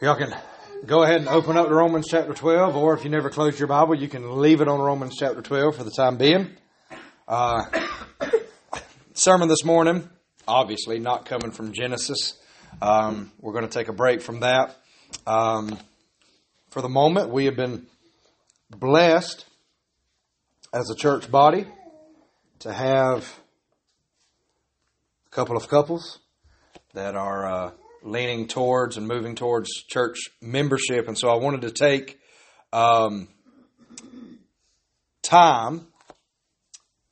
Y'all can go ahead and open up to Romans chapter 12, or if you never closed your Bible, you can leave it on Romans chapter 12 for the time being. Uh, sermon this morning, obviously not coming from Genesis. Um, we're going to take a break from that. Um, for the moment, we have been blessed as a church body to have a couple of couples that are uh, leaning towards and moving towards church membership. And so I wanted to take um, time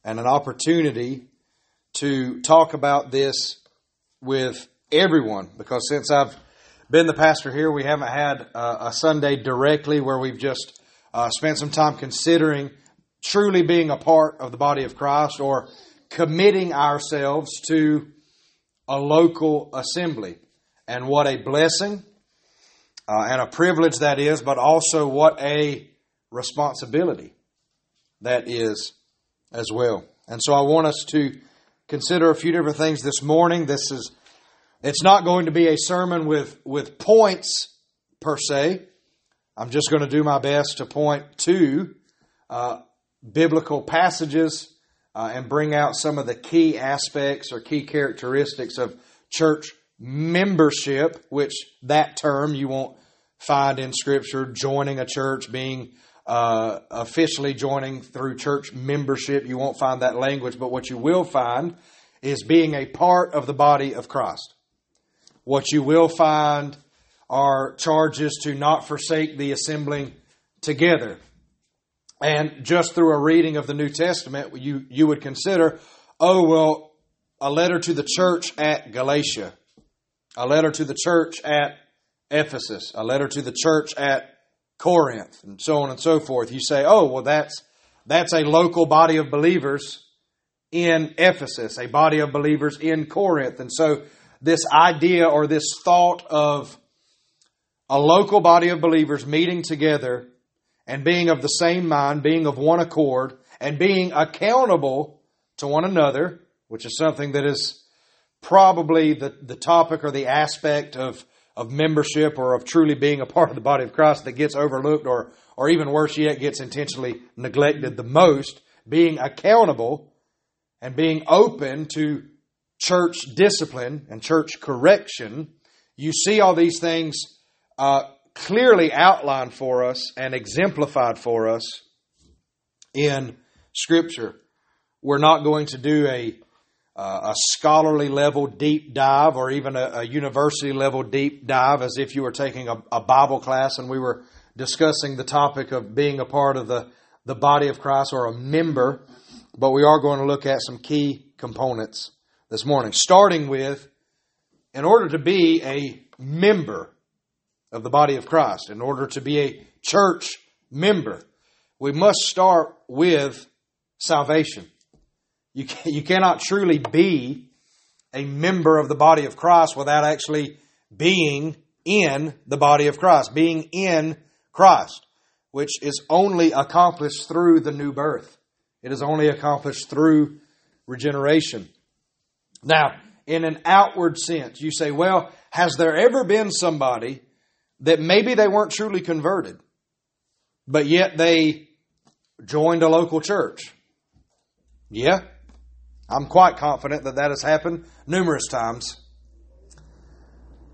and an opportunity to talk about this with everyone because since I've been the pastor here, we haven't had a Sunday directly where we've just uh, spent some time considering truly being a part of the body of Christ or committing ourselves to a local assembly and what a blessing uh, and a privilege that is, but also what a responsibility that is as well. And so I want us to consider a few different things this morning. This is it's not going to be a sermon with with points per se. I'm just going to do my best to point to uh, biblical passages uh, and bring out some of the key aspects or key characteristics of church membership, which that term you won't find in Scripture, joining a church, being uh, officially joining through church membership. You won't find that language, but what you will find is being a part of the body of Christ. What you will find are charges to not forsake the assembling together. And just through a reading of the New Testament, you, you would consider, oh, well, a letter to the church at Galatia a letter to the church at Ephesus, a letter to the church at Corinth, and so on and so forth. You say, oh, well, that's, that's a local body of believers in Ephesus, a body of believers in Corinth. And so this idea or this thought of a local body of believers meeting together and being of the same mind, being of one accord, and being accountable to one another, which is something that is probably the, the topic or the aspect of, of membership or of truly being a part of the body of Christ that gets overlooked or, or even worse yet, gets intentionally neglected the most, being accountable and being open to church discipline and church correction, you see all these things uh, clearly outlined for us and exemplified for us in Scripture. We're not going to do a uh, a scholarly level deep dive or even a, a, university level deep dive as if you were taking a, a, Bible class and we were discussing the topic of being a part of the, the body of Christ or a member. But we are going to look at some key components this morning, starting with in order to be a member of the body of Christ, in order to be a church member, we must start with salvation. You, can, you cannot truly be a member of the body of Christ without actually being in the body of Christ, being in Christ, which is only accomplished through the new birth. It is only accomplished through regeneration. Now, in an outward sense, you say, well, has there ever been somebody that maybe they weren't truly converted, but yet they joined a local church? Yeah, I'm quite confident that that has happened numerous times.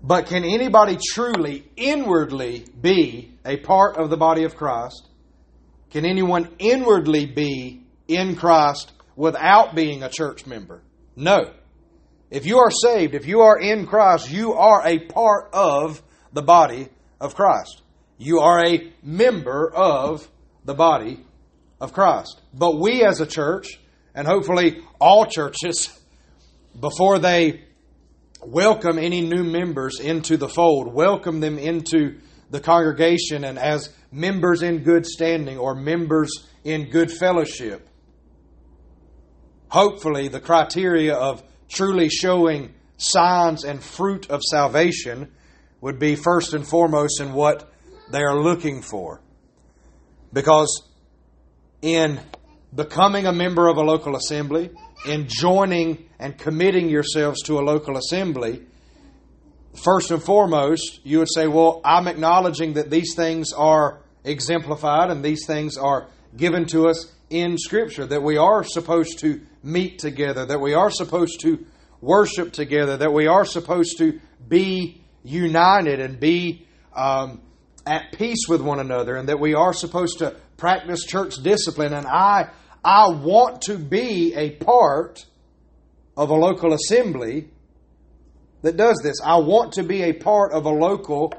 But can anybody truly inwardly be a part of the body of Christ? Can anyone inwardly be in Christ without being a church member? No. If you are saved, if you are in Christ, you are a part of the body of Christ. You are a member of the body of Christ. But we as a church, and hopefully all churches, before they welcome any new members into the fold, welcome them into the congregation and as members in good standing or members in good fellowship. Hopefully, the criteria of truly showing signs and fruit of salvation would be first and foremost in what they are looking for. Because in becoming a member of a local assembly, in joining and committing yourselves to a local assembly, first and foremost, you would say, well, I'm acknowledging that these things are exemplified and these things are given to us in Scripture, that we are supposed to meet together, that we are supposed to worship together, that we are supposed to be united and be um, at peace with one another, and that we are supposed to practice church discipline. And I, I want to be a part of a local assembly that does this. I want to be a part of a local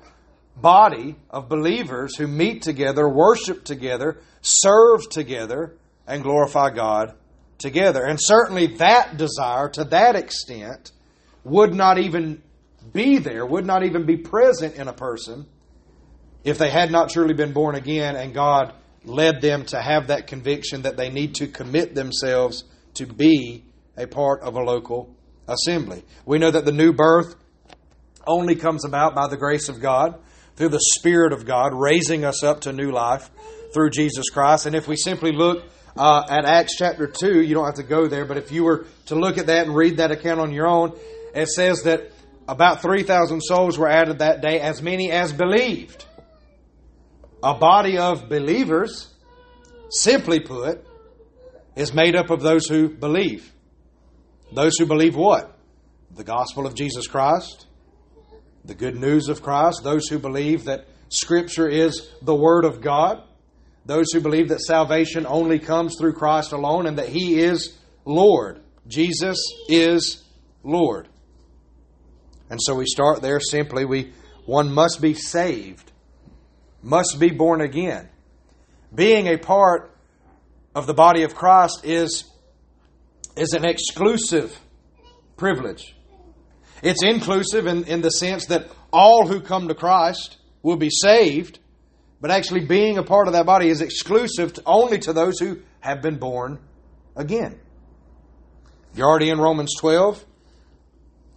body of believers who meet together, worship together, serve together, and glorify God together. And certainly that desire, to that extent, would not even be there, would not even be present in a person if they had not truly been born again and God led them to have that conviction that they need to commit themselves to be a part of a local assembly. We know that the new birth only comes about by the grace of God, through the Spirit of God, raising us up to new life through Jesus Christ. And if we simply look uh, at Acts chapter 2, you don't have to go there, but if you were to look at that and read that account on your own, it says that about 3,000 souls were added that day, as many as believed. A body of believers, simply put, is made up of those who believe. Those who believe what? The gospel of Jesus Christ, the good news of Christ, those who believe that Scripture is the Word of God, those who believe that salvation only comes through Christ alone and that He is Lord. Jesus is Lord. And so we start there simply. We one must be saved, must be born again. Being a part of the body of Christ is is an exclusive privilege. It's inclusive in, in the sense that all who come to Christ will be saved, but actually being a part of that body is exclusive to, only to those who have been born again. You're already in Romans 12.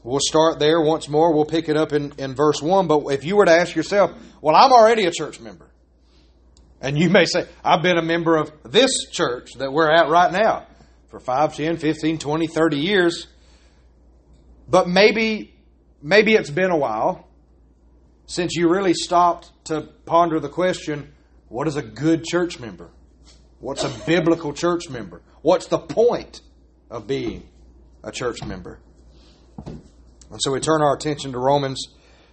We'll start there once more. We'll pick it up in, in verse 1. But if you were to ask yourself, well, I'm already a church member. And you may say, I've been a member of this church that we're at right now for 5, 10, 15, 20, 30 years. But maybe maybe it's been a while since you really stopped to ponder the question, what is a good church member? What's a biblical church member? What's the point of being a church member? And so we turn our attention to Romans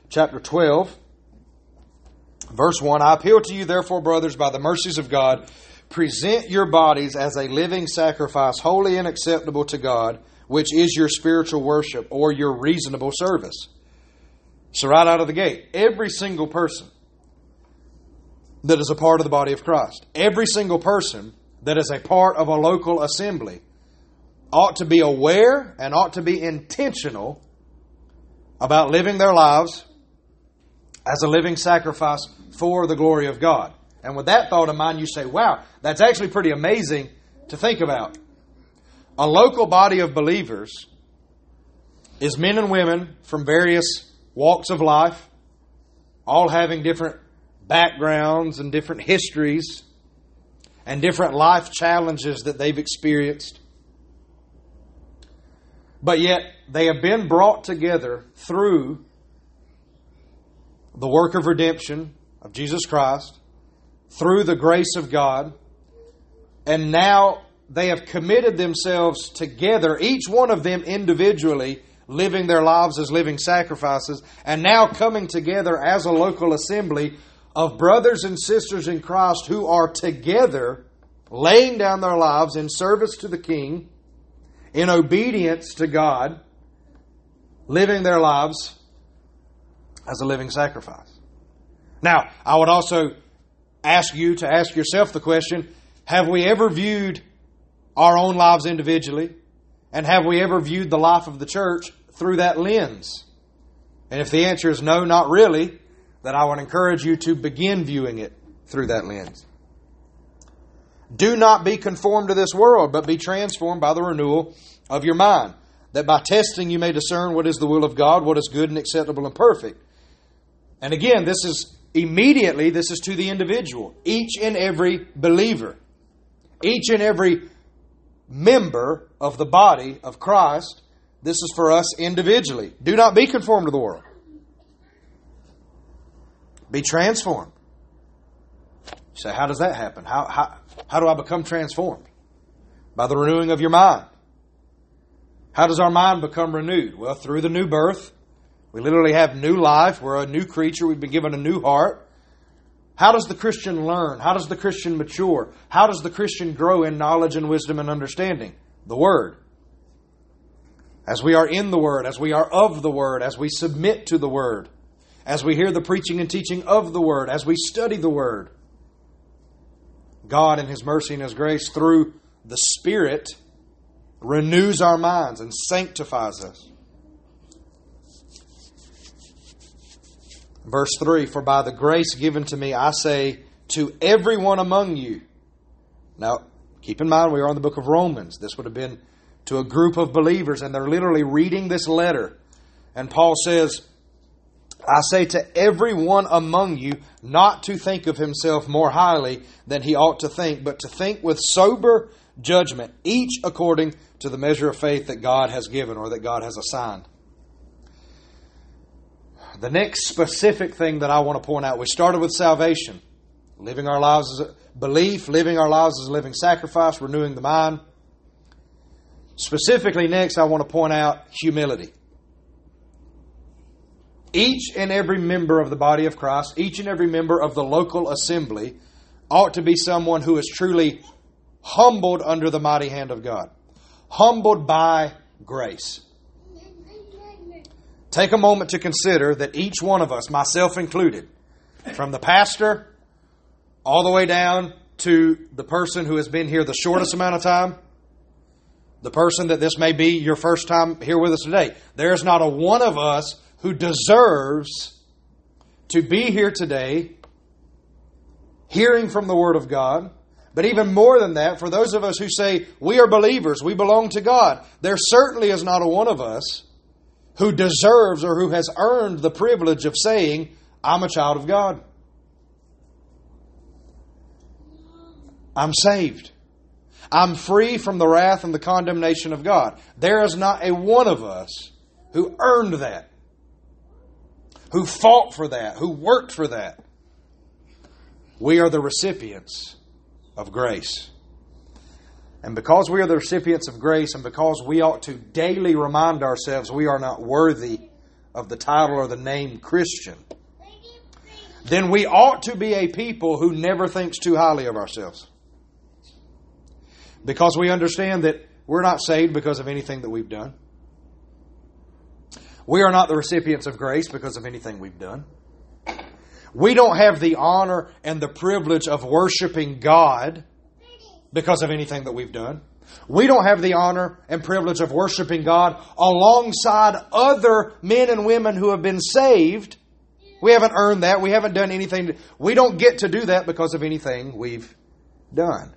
chapter 12, verse 1. I appeal to you, therefore, brothers, by the mercies of God present your bodies as a living sacrifice, holy and acceptable to God, which is your spiritual worship or your reasonable service. So, right out of the gate, every single person that is a part of the body of Christ, every single person that is a part of a local assembly, ought to be aware and ought to be intentional about living their lives as a living sacrifice for the glory of God. And with that thought in mind, you say, wow, that's actually pretty amazing to think about. A local body of believers is men and women from various walks of life, all having different backgrounds and different histories and different life challenges that they've experienced. But yet, they have been brought together through the work of redemption of Jesus Christ through the grace of God. And now they have committed themselves together, each one of them individually, living their lives as living sacrifices, and now coming together as a local assembly of brothers and sisters in Christ who are together laying down their lives in service to the King, in obedience to God, living their lives as a living sacrifice. Now, I would also ask you to ask yourself the question have we ever viewed our own lives individually? And have we ever viewed the life of the church through that lens? And if the answer is no, not really, then I would encourage you to begin viewing it through that lens. Do not be conformed to this world, but be transformed by the renewal of your mind, that by testing you may discern what is the will of God, what is good and acceptable and perfect. And again, this is Immediately, this is to the individual, each and every believer, each and every member of the body of Christ. This is for us individually. Do not be conformed to the world, Be transformed. Say, how does that happen? How, how, how do I become transformed? By the renewing of your mind. How does our mind become renewed? Well, through the new birth. We literally have new life. We're a new creature. We've been given a new heart. How does the Christian learn? How does the Christian mature? How does the Christian grow in knowledge and wisdom and understanding? The Word. As we are in the Word, as we are of the Word, as we submit to the Word, as we hear the preaching and teaching of the Word, as we study the Word. God, in His mercy and His grace, through the Spirit, renews our minds and sanctifies us. Verse 3 For by the grace given to me, I say to everyone among you. Now, keep in mind, we are in the book of Romans. This would have been to a group of believers, and they're literally reading this letter. And Paul says, I say to everyone among you not to think of himself more highly than he ought to think, but to think with sober judgment, each according to the measure of faith that God has given or that God has assigned. The next specific thing that I want to point out, we started with salvation, living our lives as a belief, living our lives as a living sacrifice, renewing the mind. Specifically, next, I want to point out humility. Each and every member of the body of Christ, each and every member of the local assembly, ought to be someone who is truly humbled under the mighty hand of God, humbled by grace. Take a moment to consider that each one of us, myself included, from the pastor all the way down to the person who has been here the shortest amount of time, the person that this may be your first time here with us today. There's not a one of us who deserves to be here today hearing from the Word of God. But even more than that, for those of us who say we are believers, we belong to God, there certainly is not a one of us who deserves or who has earned the privilege of saying, I'm a child of God. I'm saved. I'm free from the wrath and the condemnation of God. There is not a one of us who earned that, who fought for that, who worked for that. We are the recipients of grace. And because we are the recipients of grace, and because we ought to daily remind ourselves we are not worthy of the title or the name Christian, then we ought to be a people who never thinks too highly of ourselves. Because we understand that we're not saved because of anything that we've done. We are not the recipients of grace because of anything we've done. We don't have the honor and the privilege of worshiping God because of anything that we've done. We don't have the honor and privilege of worshiping God alongside other men and women who have been saved. We haven't earned that. We haven't done anything. We don't get to do that because of anything we've done.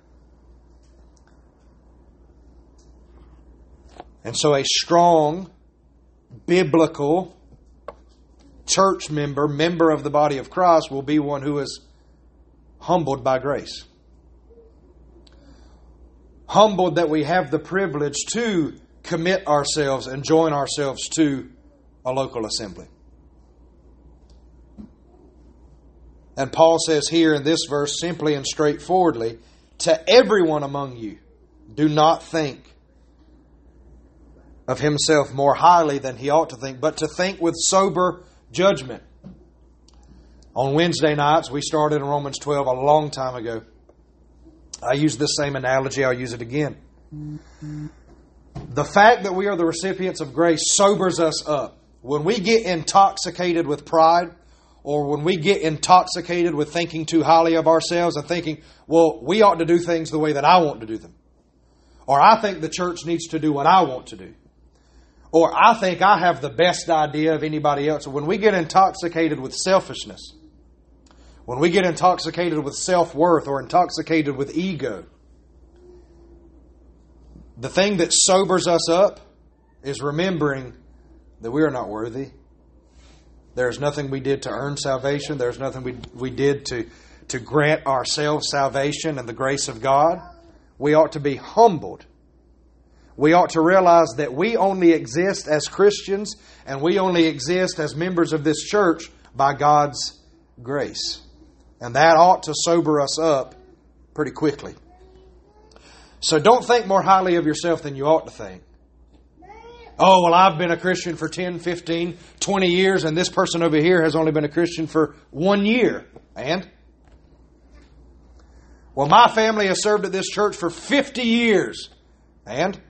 And so a strong, biblical church member, member of the body of Christ, will be one who is humbled by grace humbled that we have the privilege to commit ourselves and join ourselves to a local assembly. And Paul says here in this verse, simply and straightforwardly, to everyone among you, do not think of himself more highly than he ought to think, but to think with sober judgment. On Wednesday nights, we started in Romans 12 a long time ago. I use this same analogy, I'll use it again. The fact that we are the recipients of grace sobers us up. When we get intoxicated with pride, or when we get intoxicated with thinking too highly of ourselves and thinking, well, we ought to do things the way that I want to do them. Or I think the church needs to do what I want to do. Or I think I have the best idea of anybody else. When we get intoxicated with selfishness, when we get intoxicated with self worth or intoxicated with ego, the thing that sobers us up is remembering that we are not worthy. There's nothing we did to earn salvation. There's nothing we, we did to, to grant ourselves salvation and the grace of God. We ought to be humbled. We ought to realize that we only exist as Christians and we only exist as members of this church by God's grace. And that ought to sober us up pretty quickly. So don't think more highly of yourself than you ought to think. Oh, well, I've been a Christian for 10, 15, 20 years, and this person over here has only been a Christian for one year. And? Well, my family has served at this church for 50 years. And?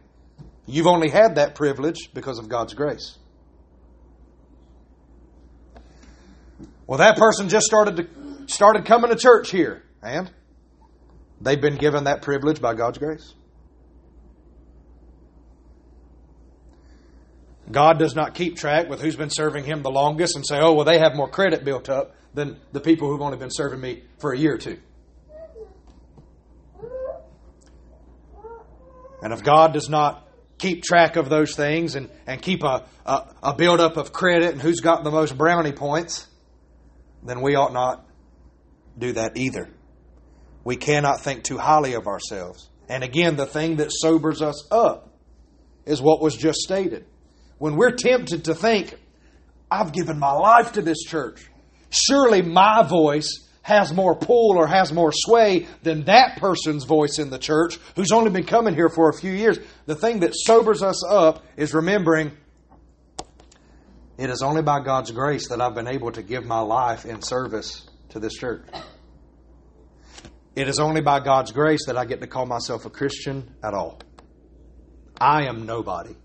You've only had that privilege because of God's grace. Well, that person just started to started coming to church here, and they've been given that privilege by God's grace. God does not keep track with who's been serving him the longest and say, oh, well, they have more credit built up than the people who've only been serving me for a year or two. And if God does not keep track of those things and, and keep a, a, a buildup of credit and who's got the most brownie points, then we ought not do that either. We cannot think too highly of ourselves. And again, the thing that sobers us up is what was just stated. When we're tempted to think, I've given my life to this church, surely my voice has more pull or has more sway than that person's voice in the church who's only been coming here for a few years. The thing that sobers us up is remembering it is only by God's grace that I've been able to give my life in service to this church. It is only by God's grace that I get to call myself a Christian at all. I am nobody.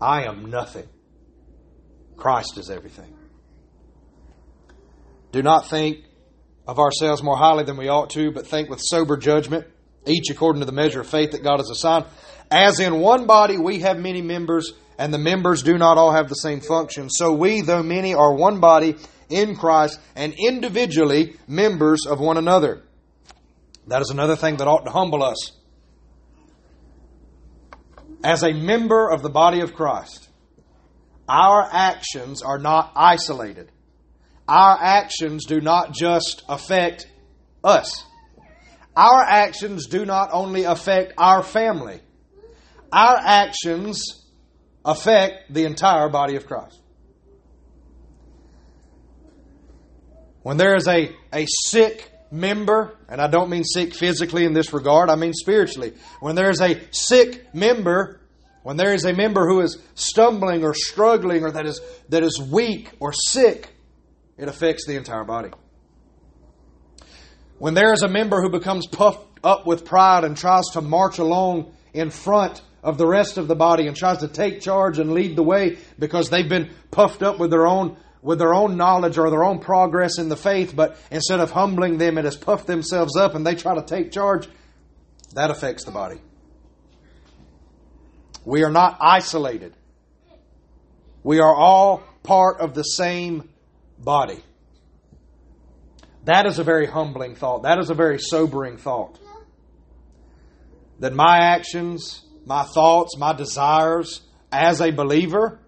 I am nothing. Christ is everything. Do not think of ourselves more highly than we ought to, but think with sober judgment, each according to the measure of faith that God has assigned. As in one body we have many members, and the members do not all have the same function. So we, though many, are one body in Christ, and individually members of one another. That is another thing that ought to humble us. As a member of the body of Christ, our actions are not isolated our actions do not just affect us. Our actions do not only affect our family, our actions affect the entire body of Christ. When there is a, a sick member, and I don't mean sick physically in this regard, I mean spiritually. When there is a sick member, when there is a member who is stumbling or struggling or that is, that is weak or sick, it affects the entire body. When there is a member who becomes puffed up with pride and tries to march along in front of the rest of the body and tries to take charge and lead the way because they've been puffed up with their own with their own knowledge or their own progress in the faith, but instead of humbling them, it has puffed themselves up and they try to take charge, that affects the body. We are not isolated. We are all part of the same body. That is a very humbling thought. That is a very sobering thought. That my actions, my thoughts, my desires as a believer,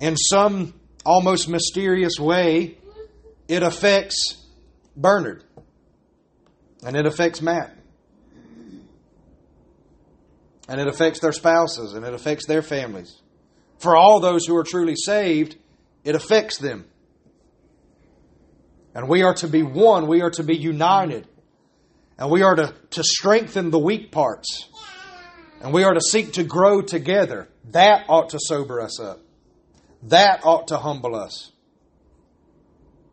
in some almost mysterious way, it affects Bernard. And it affects Matt. And it affects their spouses and it affects their families. For all those who are truly saved, it affects them. And we are to be one. We are to be united. And we are to, to strengthen the weak parts. And we are to seek to grow together. That ought to sober us up. That ought to humble us.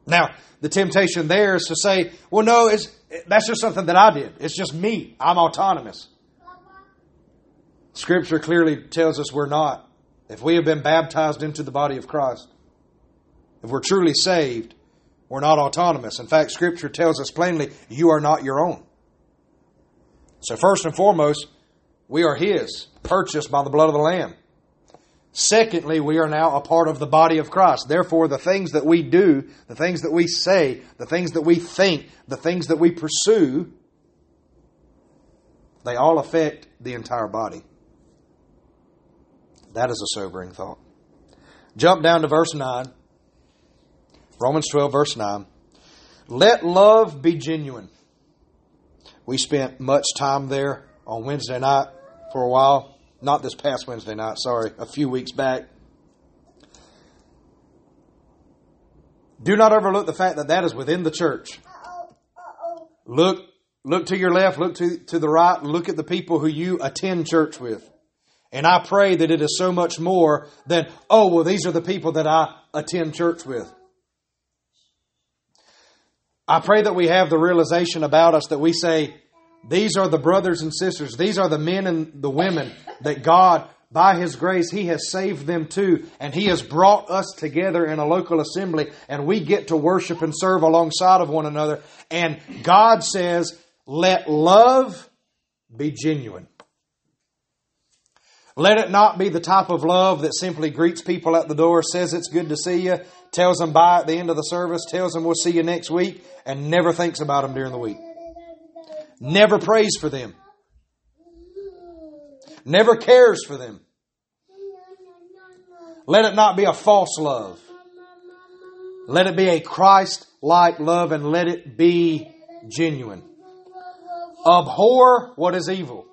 Now, the temptation there is to say, well, no, it's, that's just something that I did. It's just me. I'm autonomous. Scripture clearly tells us we're not. If we have been baptized into the body of Christ, if we're truly saved, we're not autonomous. In fact, Scripture tells us plainly, you are not your own. So, first and foremost, we are His, purchased by the blood of the Lamb. Secondly, we are now a part of the body of Christ. Therefore, the things that we do, the things that we say, the things that we think, the things that we pursue, they all affect the entire body. That is a sobering thought. Jump down to verse 9. Romans 12, verse 9. Let love be genuine. We spent much time there on Wednesday night for a while. Not this past Wednesday night, sorry, a few weeks back. Do not overlook the fact that that is within the church. Look, look to your left, look to, to the right, look at the people who you attend church with. And I pray that it is so much more than, oh, well, these are the people that I attend church with. I pray that we have the realization about us that we say, these are the brothers and sisters, these are the men and the women that God, by His grace, He has saved them too, and He has brought us together in a local assembly, and we get to worship and serve alongside of one another. And God says, let love be genuine. Let it not be the type of love that simply greets people at the door, says it's good to see you, tells them bye at the end of the service, tells them we'll see you next week, and never thinks about them during the week. Never prays for them. Never cares for them. Let it not be a false love. Let it be a Christ like love and let it be genuine. Abhor what is evil.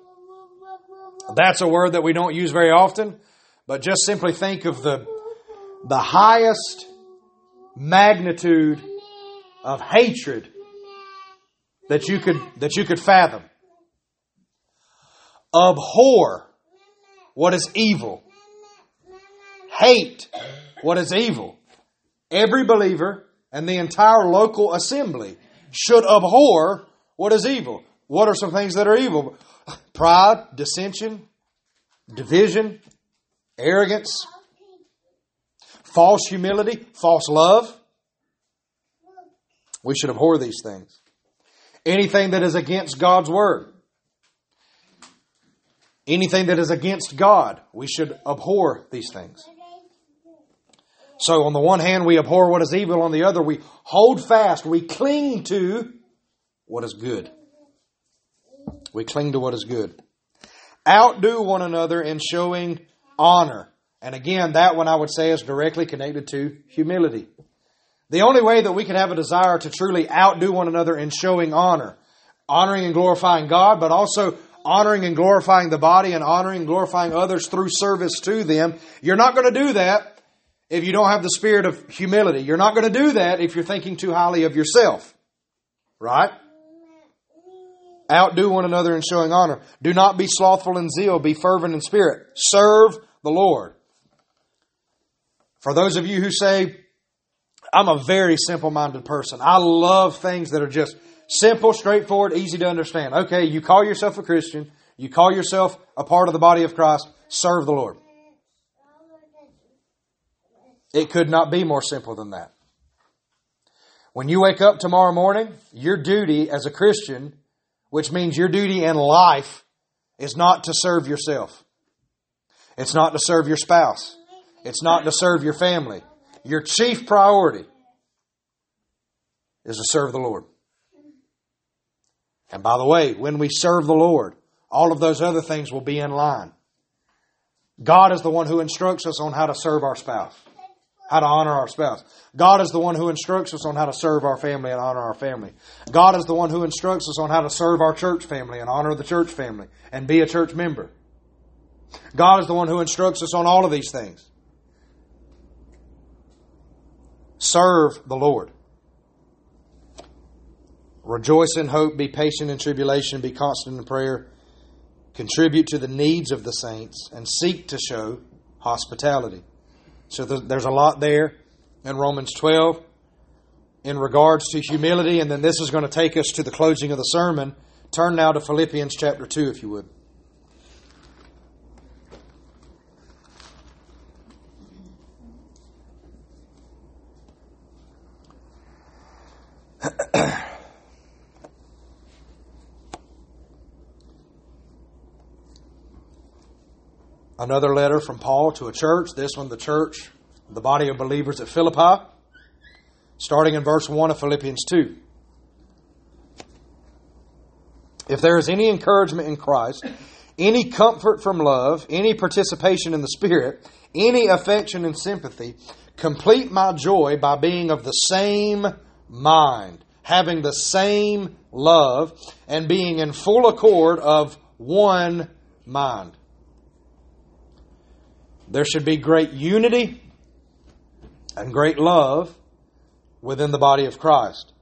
That's a word that we don't use very often, but just simply think of the, the highest magnitude of hatred that you could, that you could fathom. Abhor what is evil. Hate what is evil. Every believer and the entire local assembly should abhor what is evil. What are some things that are evil? Pride, dissension, division, arrogance, false humility, false love. We should abhor these things. Anything that is against God's word. Anything that is against God, we should abhor these things. So, on the one hand, we abhor what is evil. On the other, we hold fast, we cling to what is good. We cling to what is good. Outdo one another in showing honor. And again, that one I would say is directly connected to humility. The only way that we can have a desire to truly outdo one another in showing honor, honoring and glorifying God, but also honoring and glorifying the body and honoring and glorifying others through service to them, you're not going to do that if you don't have the spirit of humility. You're not going to do that if you're thinking too highly of yourself. Right? Outdo one another in showing honor. Do not be slothful in zeal, be fervent in spirit. Serve the Lord. For those of you who say, I'm a very simple minded person, I love things that are just simple, straightforward, easy to understand. Okay, you call yourself a Christian, you call yourself a part of the body of Christ, serve the Lord. It could not be more simple than that. When you wake up tomorrow morning, your duty as a Christian which means your duty in life is not to serve yourself. It's not to serve your spouse. It's not to serve your family. Your chief priority is to serve the Lord. And by the way, when we serve the Lord, all of those other things will be in line. God is the one who instructs us on how to serve our spouse how to honor our spouse. God is the one who instructs us on how to serve our family and honor our family. God is the one who instructs us on how to serve our church family and honor the church family and be a church member. God is the one who instructs us on all of these things. Serve the Lord. Rejoice in hope, be patient in tribulation, be constant in prayer, contribute to the needs of the saints, and seek to show hospitality. So there's a lot there in Romans 12 in regards to humility, and then this is going to take us to the closing of the sermon. Turn now to Philippians chapter 2, if you would. Another letter from Paul to a church, this one, the church, the body of believers at Philippi, starting in verse 1 of Philippians 2. If there is any encouragement in Christ, any comfort from love, any participation in the Spirit, any affection and sympathy, complete my joy by being of the same mind, having the same love, and being in full accord of one mind. There should be great unity and great love within the body of Christ.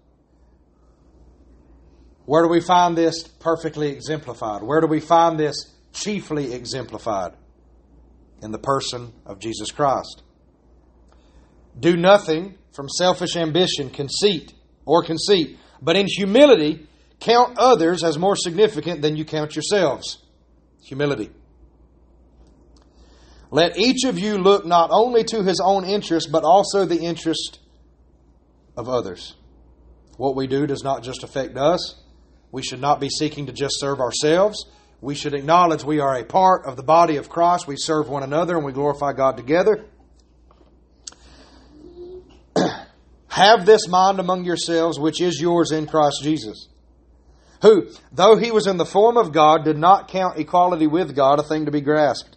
Where do we find this perfectly exemplified? Where do we find this chiefly exemplified? In the person of Jesus Christ. Do nothing from selfish ambition, conceit, or conceit, but in humility count others as more significant than you count yourselves. Humility. Let each of you look not only to his own interest, but also the interest of others. What we do does not just affect us. We should not be seeking to just serve ourselves. We should acknowledge we are a part of the body of Christ. We serve one another and we glorify God together. Have this mind among yourselves, which is yours in Christ Jesus, who, though he was in the form of God, did not count equality with God a thing to be grasped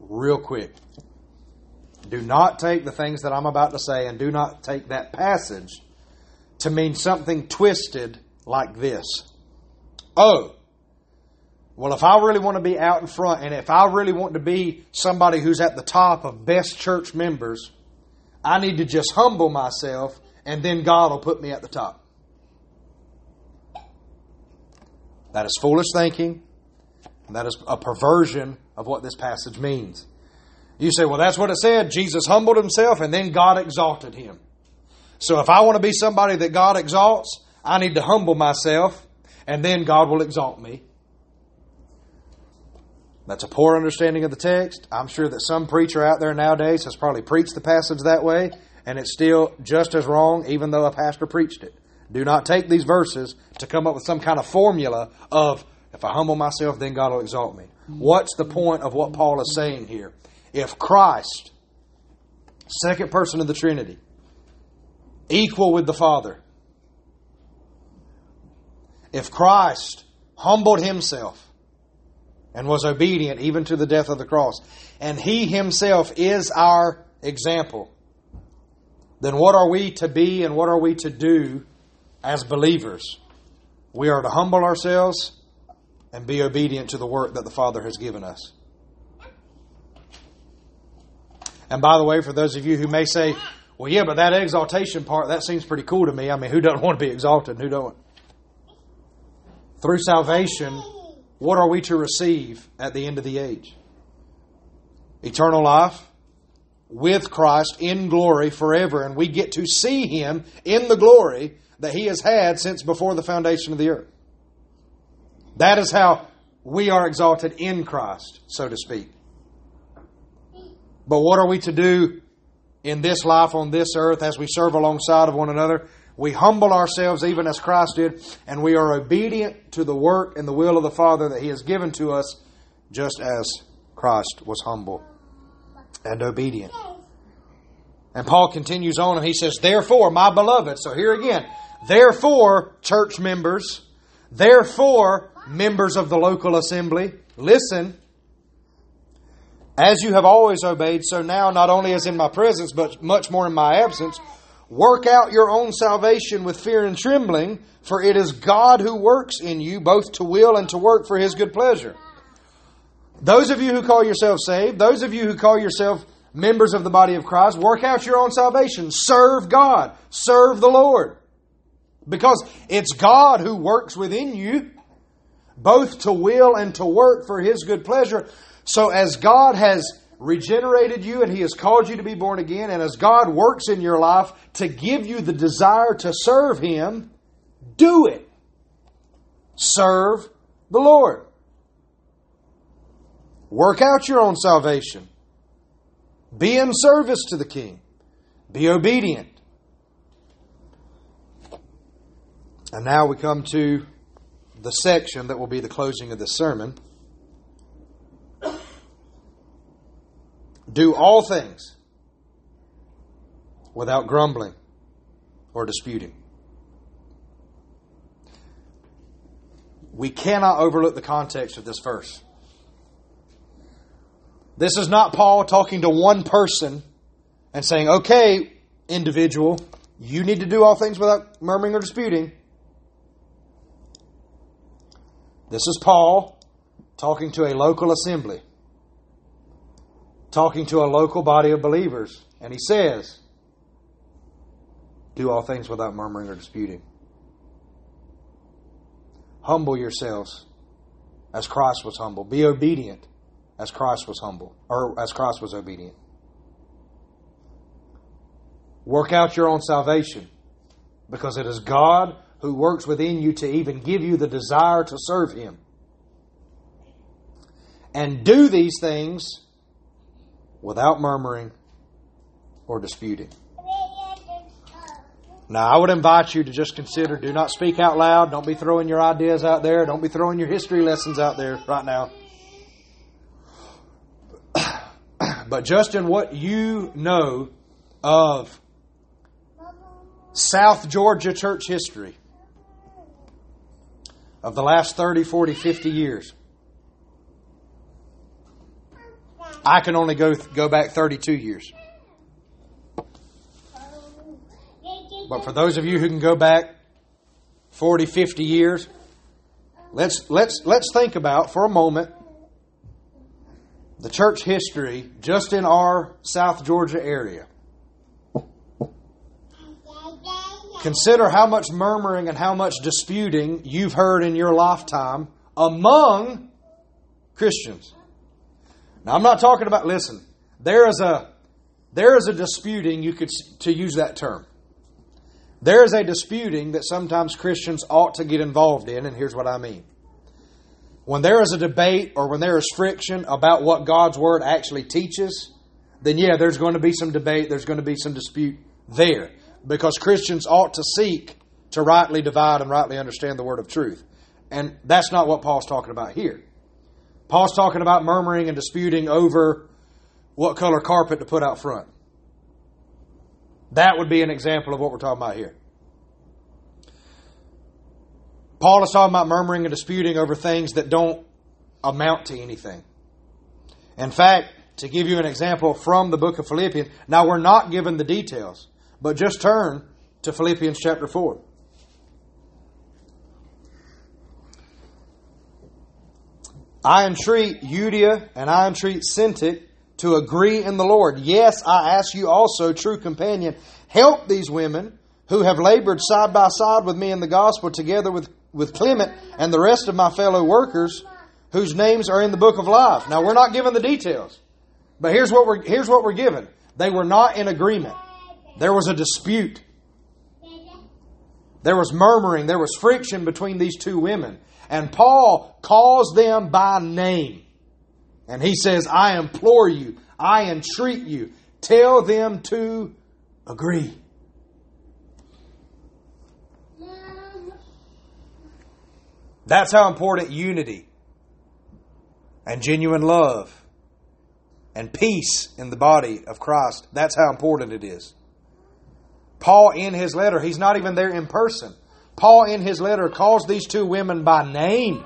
real quick. Do not take the things that I'm about to say and do not take that passage to mean something twisted like this. Oh, well, if I really want to be out in front and if I really want to be somebody who's at the top of best church members, I need to just humble myself and then God will put me at the top. That is foolish thinking. That is a perversion of what this passage means. You say, well, that's what it said. Jesus humbled himself and then God exalted him. So if I want to be somebody that God exalts, I need to humble myself and then God will exalt me. That's a poor understanding of the text. I'm sure that some preacher out there nowadays has probably preached the passage that way, and it's still just as wrong, even though a pastor preached it. Do not take these verses to come up with some kind of formula of if I humble myself, then God will exalt me. What's the point of what Paul is saying here? If Christ, second person of the Trinity, equal with the Father, if Christ humbled himself and was obedient even to the death of the cross, and he himself is our example, then what are we to be and what are we to do as believers? We are to humble ourselves and be obedient to the work that the Father has given us. And by the way, for those of you who may say, well, yeah, but that exaltation part, that seems pretty cool to me. I mean, who doesn't want to be exalted who don't? Through salvation, what are we to receive at the end of the age? Eternal life with Christ in glory forever. And we get to see Him in the glory that He has had since before the foundation of the earth. That is how we are exalted in Christ, so to speak. But what are we to do in this life on this earth as we serve alongside of one another? We humble ourselves even as Christ did, and we are obedient to the work and the will of the Father that He has given to us, just as Christ was humble and obedient. And Paul continues on and he says, Therefore, my beloved, so here again, therefore, church members, therefore, members of the local assembly, listen. As you have always obeyed, so now, not only as in my presence, but much more in my absence, work out your own salvation with fear and trembling, for it is God who works in you both to will and to work for his good pleasure. Those of you who call yourselves saved, those of you who call yourself members of the body of Christ, work out your own salvation. Serve God. Serve the Lord. Because it's God who works within you both to will and to work for His good pleasure. So, as God has regenerated you and He has called you to be born again, and as God works in your life to give you the desire to serve Him, do it. Serve the Lord. Work out your own salvation. Be in service to the King. Be obedient. And now we come to the section that will be the closing of this sermon. Do all things without grumbling or disputing. We cannot overlook the context of this verse. This is not Paul talking to one person and saying, okay, individual, you need to do all things without murmuring or disputing. This is Paul talking to a local assembly, talking to a local body of believers. And he says, do all things without murmuring or disputing. Humble yourselves as Christ was humble. Be obedient as Christ was humble, or as Christ was obedient. Work out your own salvation because it is God who works within you to even give you the desire to serve Him. And do these things without murmuring or disputing. Now, I would invite you to just consider do not speak out loud. Don't be throwing your ideas out there. Don't be throwing your history lessons out there right now. but just in what you know of South Georgia church history of the last 30, 40, 50 years. I can only go go back 32 years. But for those of you who can go back 40, 50 years, let's let's let's think about for a moment the church history just in our South Georgia area. Consider how much murmuring and how much disputing you've heard in your lifetime among Christians. Now, I'm not talking about, listen, there is a, there is a disputing, you could, to use that term. There is a disputing that sometimes Christians ought to get involved in, and here's what I mean. When there is a debate or when there is friction about what God's Word actually teaches, then yeah, there's going to be some debate, there's going to be some dispute there because Christians ought to seek to rightly divide and rightly understand the word of truth. And that's not what Paul's talking about here. Paul's talking about murmuring and disputing over what color carpet to put out front. That would be an example of what we're talking about here. Paul is talking about murmuring and disputing over things that don't amount to anything. In fact, to give you an example from the book of Philippians, now we're not given the details. But just turn to Philippians chapter 4. I entreat Euodia and I entreat Syntyche to agree in the Lord. Yes, I ask you also, true companion, help these women who have labored side by side with me in the gospel together with, with Clement and the rest of my fellow workers whose names are in the book of life. Now we're not given the details. But here's what we're here's what we're given. They were not in agreement. There was a dispute. There was murmuring. There was friction between these two women. And Paul calls them by name. And he says, I implore you, I entreat you, tell them to agree. That's how important unity and genuine love and peace in the body of Christ, that's how important it is. Paul, in his letter, he's not even there in person. Paul, in his letter, calls these two women by name.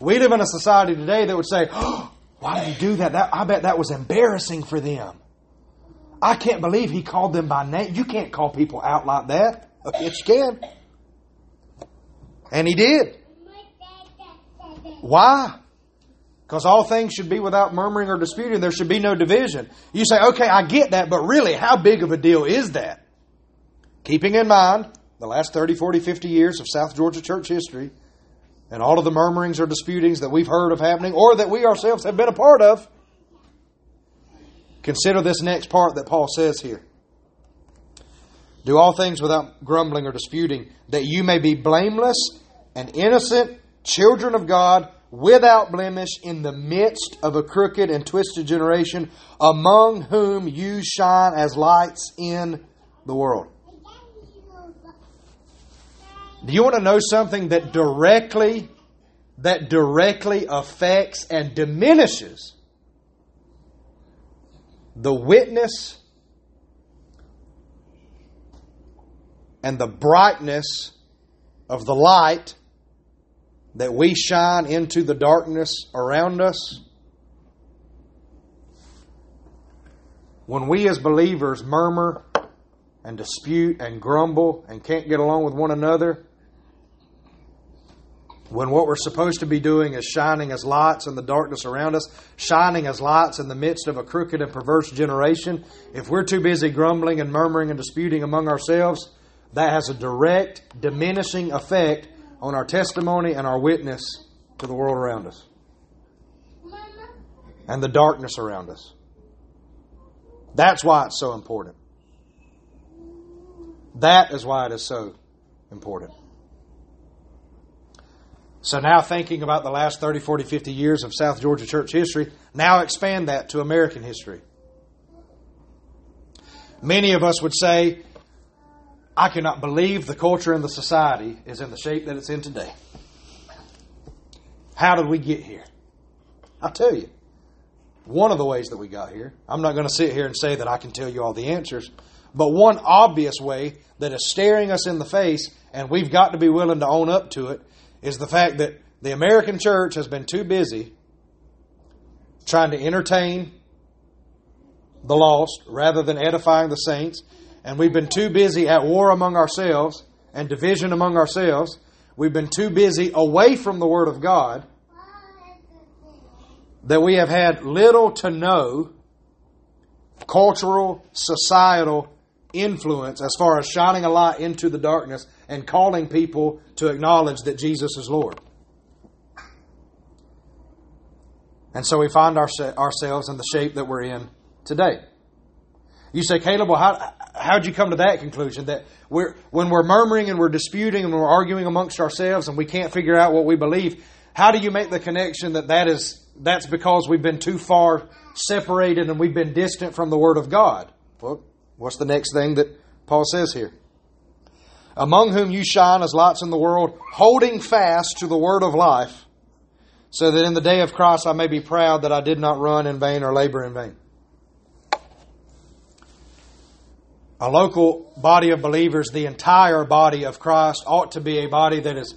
We live in a society today that would say, oh, Why did you do that? that? I bet that was embarrassing for them. I can't believe he called them by name. You can't call people out like that. Yes, you can. And he did. Why? Because all things should be without murmuring or disputing. There should be no division. You say, okay, I get that, but really, how big of a deal is that? Keeping in mind the last 30, 40, 50 years of South Georgia church history and all of the murmurings or disputings that we've heard of happening or that we ourselves have been a part of, consider this next part that Paul says here. Do all things without grumbling or disputing, that you may be blameless and innocent children of God without blemish in the midst of a crooked and twisted generation, among whom you shine as lights in the world. Do you want to know something that directly that directly affects and diminishes the witness and the brightness of the light that we shine into the darkness around us. When we as believers murmur and dispute and grumble and can't get along with one another, when what we're supposed to be doing is shining as lights in the darkness around us, shining as lights in the midst of a crooked and perverse generation, if we're too busy grumbling and murmuring and disputing among ourselves, that has a direct diminishing effect on our testimony and our witness to the world around us and the darkness around us. That's why it's so important. That is why it is so important. So now thinking about the last 30, 40, 50 years of South Georgia church history, now expand that to American history. Many of us would say, I cannot believe the culture and the society is in the shape that it's in today. How did we get here? I'll tell you. One of the ways that we got here, I'm not going to sit here and say that I can tell you all the answers, but one obvious way that is staring us in the face, and we've got to be willing to own up to it, is the fact that the American church has been too busy trying to entertain the lost rather than edifying the saints. And we've been too busy at war among ourselves and division among ourselves. We've been too busy away from the Word of God that we have had little to no cultural, societal influence as far as shining a light into the darkness and calling people to acknowledge that Jesus is Lord. And so we find our, ourselves in the shape that we're in today. You say, Caleb, well, how, how'd you come to that conclusion? That we're, when we're murmuring and we're disputing and we're arguing amongst ourselves and we can't figure out what we believe, how do you make the connection that, that is, that's because we've been too far separated and we've been distant from the Word of God? Well, what's the next thing that Paul says here? among whom you shine as lights in the world, holding fast to the word of life, so that in the day of Christ I may be proud that I did not run in vain or labor in vain. A local body of believers, the entire body of Christ, ought to be a body that is,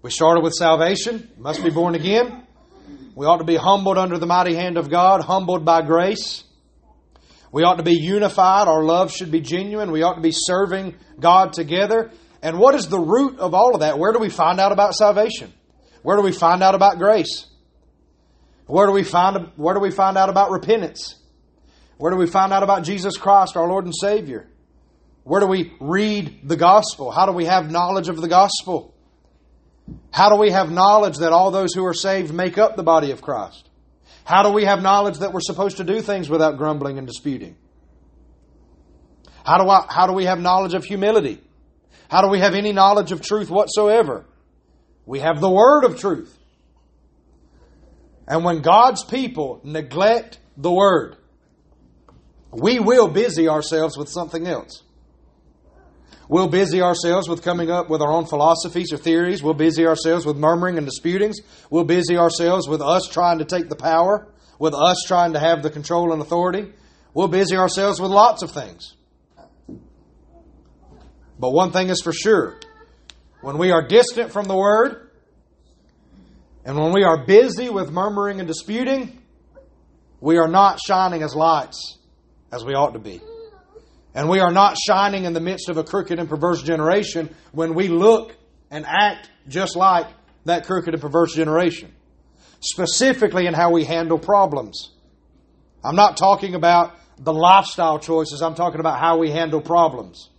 we started with salvation, must be born again. We ought to be humbled under the mighty hand of God, humbled by grace. We ought to be unified. Our love should be genuine. We ought to be serving God together. And what is the root of all of that? Where do we find out about salvation? Where do we find out about grace? Where do we find where do we find out about repentance? Where do we find out about Jesus Christ, our Lord and Savior? Where do we read the gospel? How do we have knowledge of the gospel? How do we have knowledge that all those who are saved make up the body of Christ? How do we have knowledge that we're supposed to do things without grumbling and disputing? How do, I, how do we have knowledge of humility? How do we have any knowledge of truth whatsoever? We have the word of truth. And when God's people neglect the word, we will busy ourselves with something else. We'll busy ourselves with coming up with our own philosophies or theories. We'll busy ourselves with murmuring and disputings. We'll busy ourselves with us trying to take the power, with us trying to have the control and authority. We'll busy ourselves with lots of things. But one thing is for sure when we are distant from the Word, and when we are busy with murmuring and disputing, we are not shining as lights as we ought to be. And we are not shining in the midst of a crooked and perverse generation when we look and act just like that crooked and perverse generation. Specifically in how we handle problems. I'm not talking about the lifestyle choices, I'm talking about how we handle problems.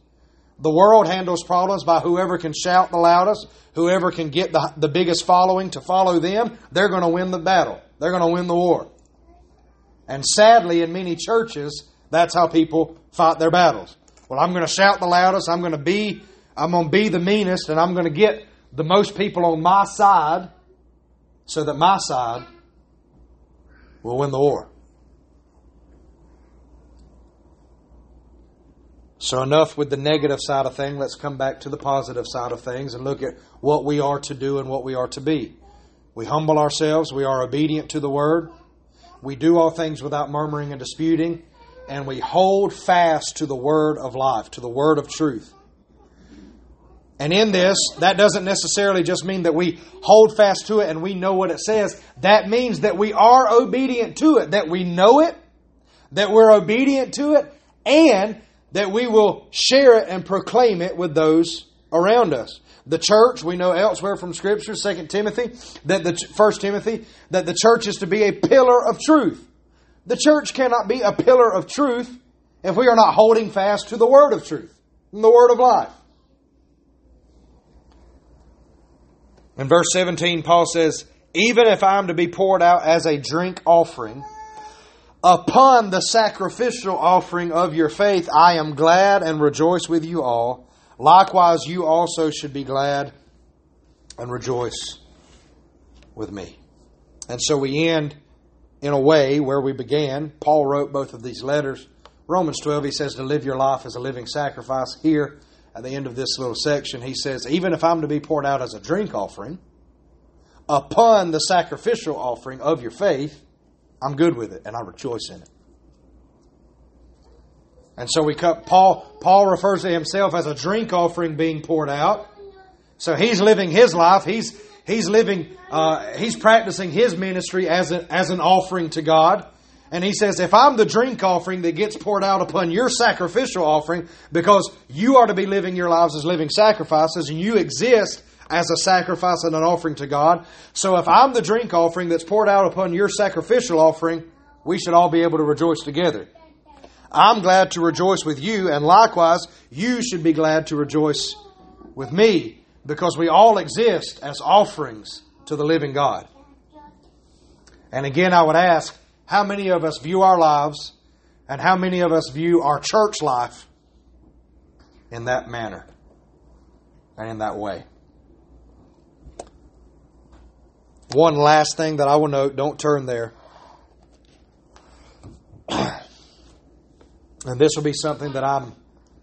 The world handles problems by whoever can shout the loudest, whoever can get the, the biggest following to follow them, they're going to win the battle. They're going to win the war. And sadly, in many churches, that's how people fight their battles. Well, I'm going to shout the loudest. I'm going to be, I'm going to be the meanest, and I'm going to get the most people on my side so that my side will win the war. So, enough with the negative side of things. Let's come back to the positive side of things and look at what we are to do and what we are to be. We humble ourselves, we are obedient to the word, we do all things without murmuring and disputing, and we hold fast to the word of life, to the word of truth. And in this, that doesn't necessarily just mean that we hold fast to it and we know what it says. That means that we are obedient to it, that we know it, that we're obedient to it, and that we will share it and proclaim it with those around us. The church, we know elsewhere from Scripture, 2 Timothy, that the 1 Timothy, that the church is to be a pillar of truth. The church cannot be a pillar of truth if we are not holding fast to the word of truth, and the word of life. In verse 17, Paul says, Even if I am to be poured out as a drink offering, upon the sacrificial offering of your faith, I am glad and rejoice with you all. Likewise, you also should be glad and rejoice with me. And so we end in a way where we began. Paul wrote both of these letters. Romans 12, he says to live your life as a living sacrifice. Here, at the end of this little section, he says, even if I'm to be poured out as a drink offering upon the sacrificial offering of your faith, I'm good with it and I rejoice in it. And so we cut Paul Paul refers to himself as a drink offering being poured out. So he's living his life. He's he's living uh, he's practicing his ministry as a, as an offering to God. And he says, if I'm the drink offering that gets poured out upon your sacrificial offering, because you are to be living your lives as living sacrifices and you exist as a sacrifice and an offering to God. So if I'm the drink offering that's poured out upon your sacrificial offering, we should all be able to rejoice together. I'm glad to rejoice with you, and likewise, you should be glad to rejoice with me, because we all exist as offerings to the living God. And again, I would ask, how many of us view our lives and how many of us view our church life in that manner and in that way? One last thing that I will note don't turn there. and this will be something that I'm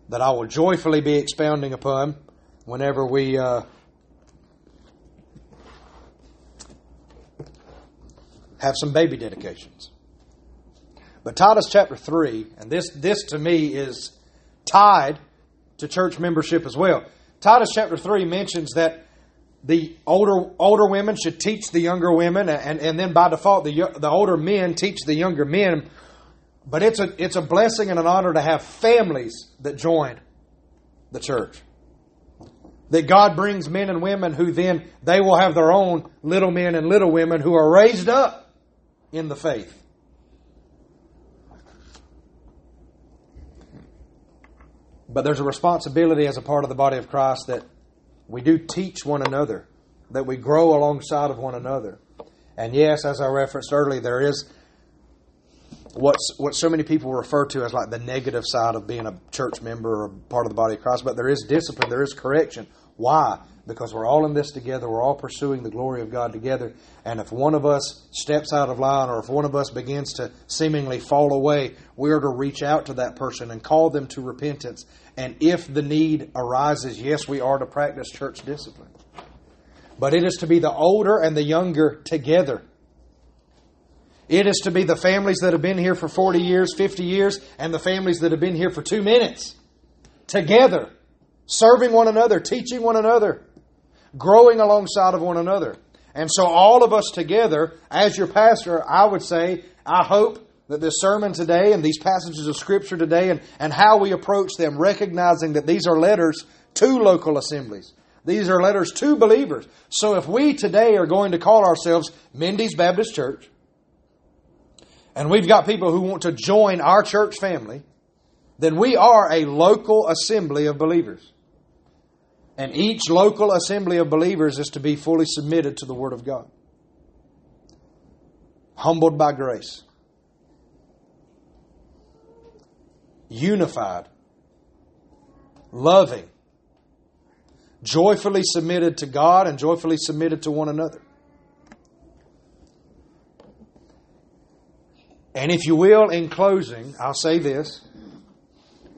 that I will joyfully be expounding upon whenever we uh, have some baby dedications. But Titus chapter 3, and this, this to me is tied to church membership as well. Titus chapter 3 mentions that the older older women should teach the younger women, and, and then by default, the, the older men teach the younger men. But it's a, it's a blessing and an honor to have families that join the church. That God brings men and women who then they will have their own little men and little women who are raised up in the faith. But there's a responsibility as a part of the body of Christ that we do teach one another, that we grow alongside of one another. And yes, as I referenced earlier, there is what's what so many people refer to as like the negative side of being a church member or part of the body of Christ, but there is discipline, there is correction. Why? Because we're all in this together, we're all pursuing the glory of God together. And if one of us steps out of line or if one of us begins to seemingly fall away, we are to reach out to that person and call them to repentance and if the need arises, yes, we are to practice church discipline. But it is to be the older and the younger together. It is to be the families that have been here for 40 years, 50 years, and the families that have been here for two minutes. Together. Serving one another, teaching one another, growing alongside of one another. And so, all of us together, as your pastor, I would say, I hope that this sermon today and these passages of Scripture today and, and how we approach them, recognizing that these are letters to local assemblies. These are letters to believers. So if we today are going to call ourselves Mindy's Baptist Church, and we've got people who want to join our church family, then we are a local assembly of believers. And each local assembly of believers is to be fully submitted to the Word of God, humbled by grace. unified, loving, joyfully submitted to God and joyfully submitted to one another. And if you will, in closing, I'll say this.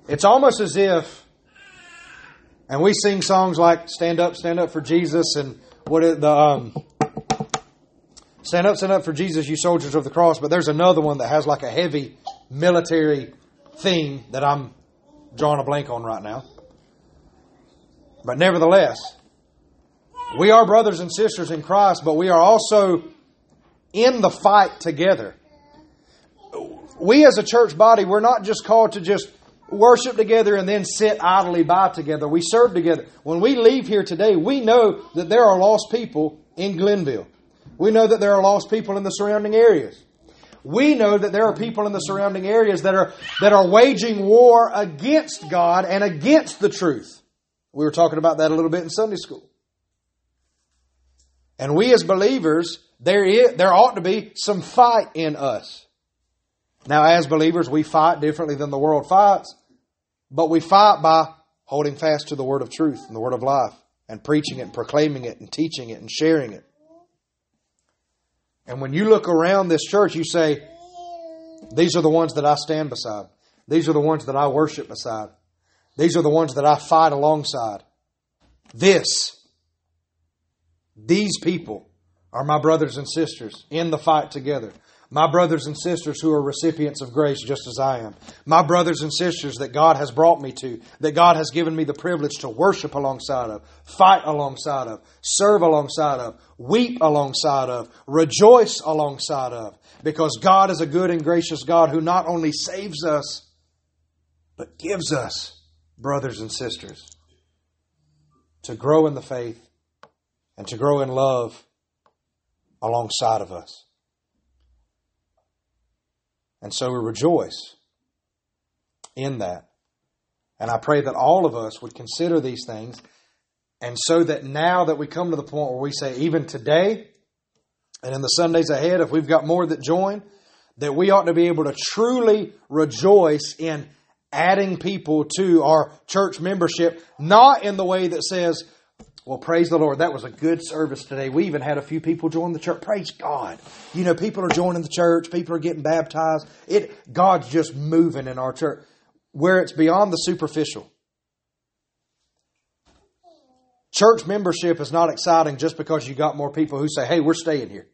It's almost as if, and we sing songs like "Stand Up, Stand Up for Jesus" and what the um, "Stand Up, Stand Up for Jesus, you soldiers of the cross." But there's another one that has like a heavy military theme that I'm drawing a blank on right now. But nevertheless, we are brothers and sisters in Christ, but we are also in the fight together. We as a church body, we're not just called to just worship together and then sit idly by together. We serve together. When we leave here today, we know that there are lost people in Glennville. We know that there are lost people in the surrounding areas. We know that there are people in the surrounding areas that are, that are waging war against God and against the truth. We were talking about that a little bit in Sunday school. And we as believers, there, is, there ought to be some fight in us. Now, as believers, we fight differently than the world fights, but we fight by holding fast to the word of truth and the word of life and preaching it and proclaiming it and teaching it and sharing it. And when you look around this church, you say, These are the ones that I stand beside. These are the ones that I worship beside. These are the ones that I fight alongside. This, these people are my brothers and sisters in the fight together. My brothers and sisters who are recipients of grace just as I am. My brothers and sisters that God has brought me to, that God has given me the privilege to worship alongside of, fight alongside of, serve alongside of, weep alongside of, rejoice alongside of. Because God is a good and gracious God who not only saves us, but gives us brothers and sisters to grow in the faith and to grow in love alongside of us. And so we rejoice in that. And I pray that all of us would consider these things. And so that now that we come to the point where we say, even today and in the Sundays ahead, if we've got more that join, that we ought to be able to truly rejoice in adding people to our church membership, not in the way that says, well, praise the Lord. That was a good service today. We even had a few people join the church. Praise God. You know, people are joining the church. People are getting baptized. It, God's just moving in our church where it's beyond the superficial. Church membership is not exciting just because you got more people who say, hey, we're staying here.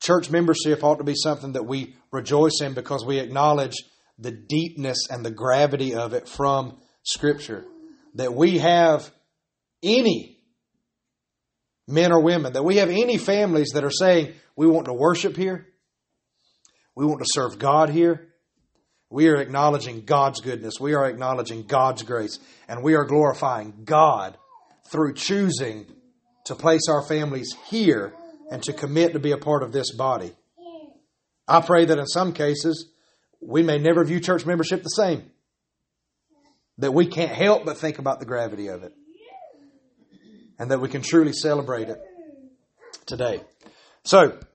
Church membership ought to be something that we rejoice in because we acknowledge the deepness and the gravity of it from Scripture that we have any men or women, that we have any families that are saying, we want to worship here, we want to serve God here. We are acknowledging God's goodness. We are acknowledging God's grace. And we are glorifying God through choosing to place our families here and to commit to be a part of this body. I pray that in some cases, we may never view church membership the same that we can't help but think about the gravity of it and that we can truly celebrate it today. So,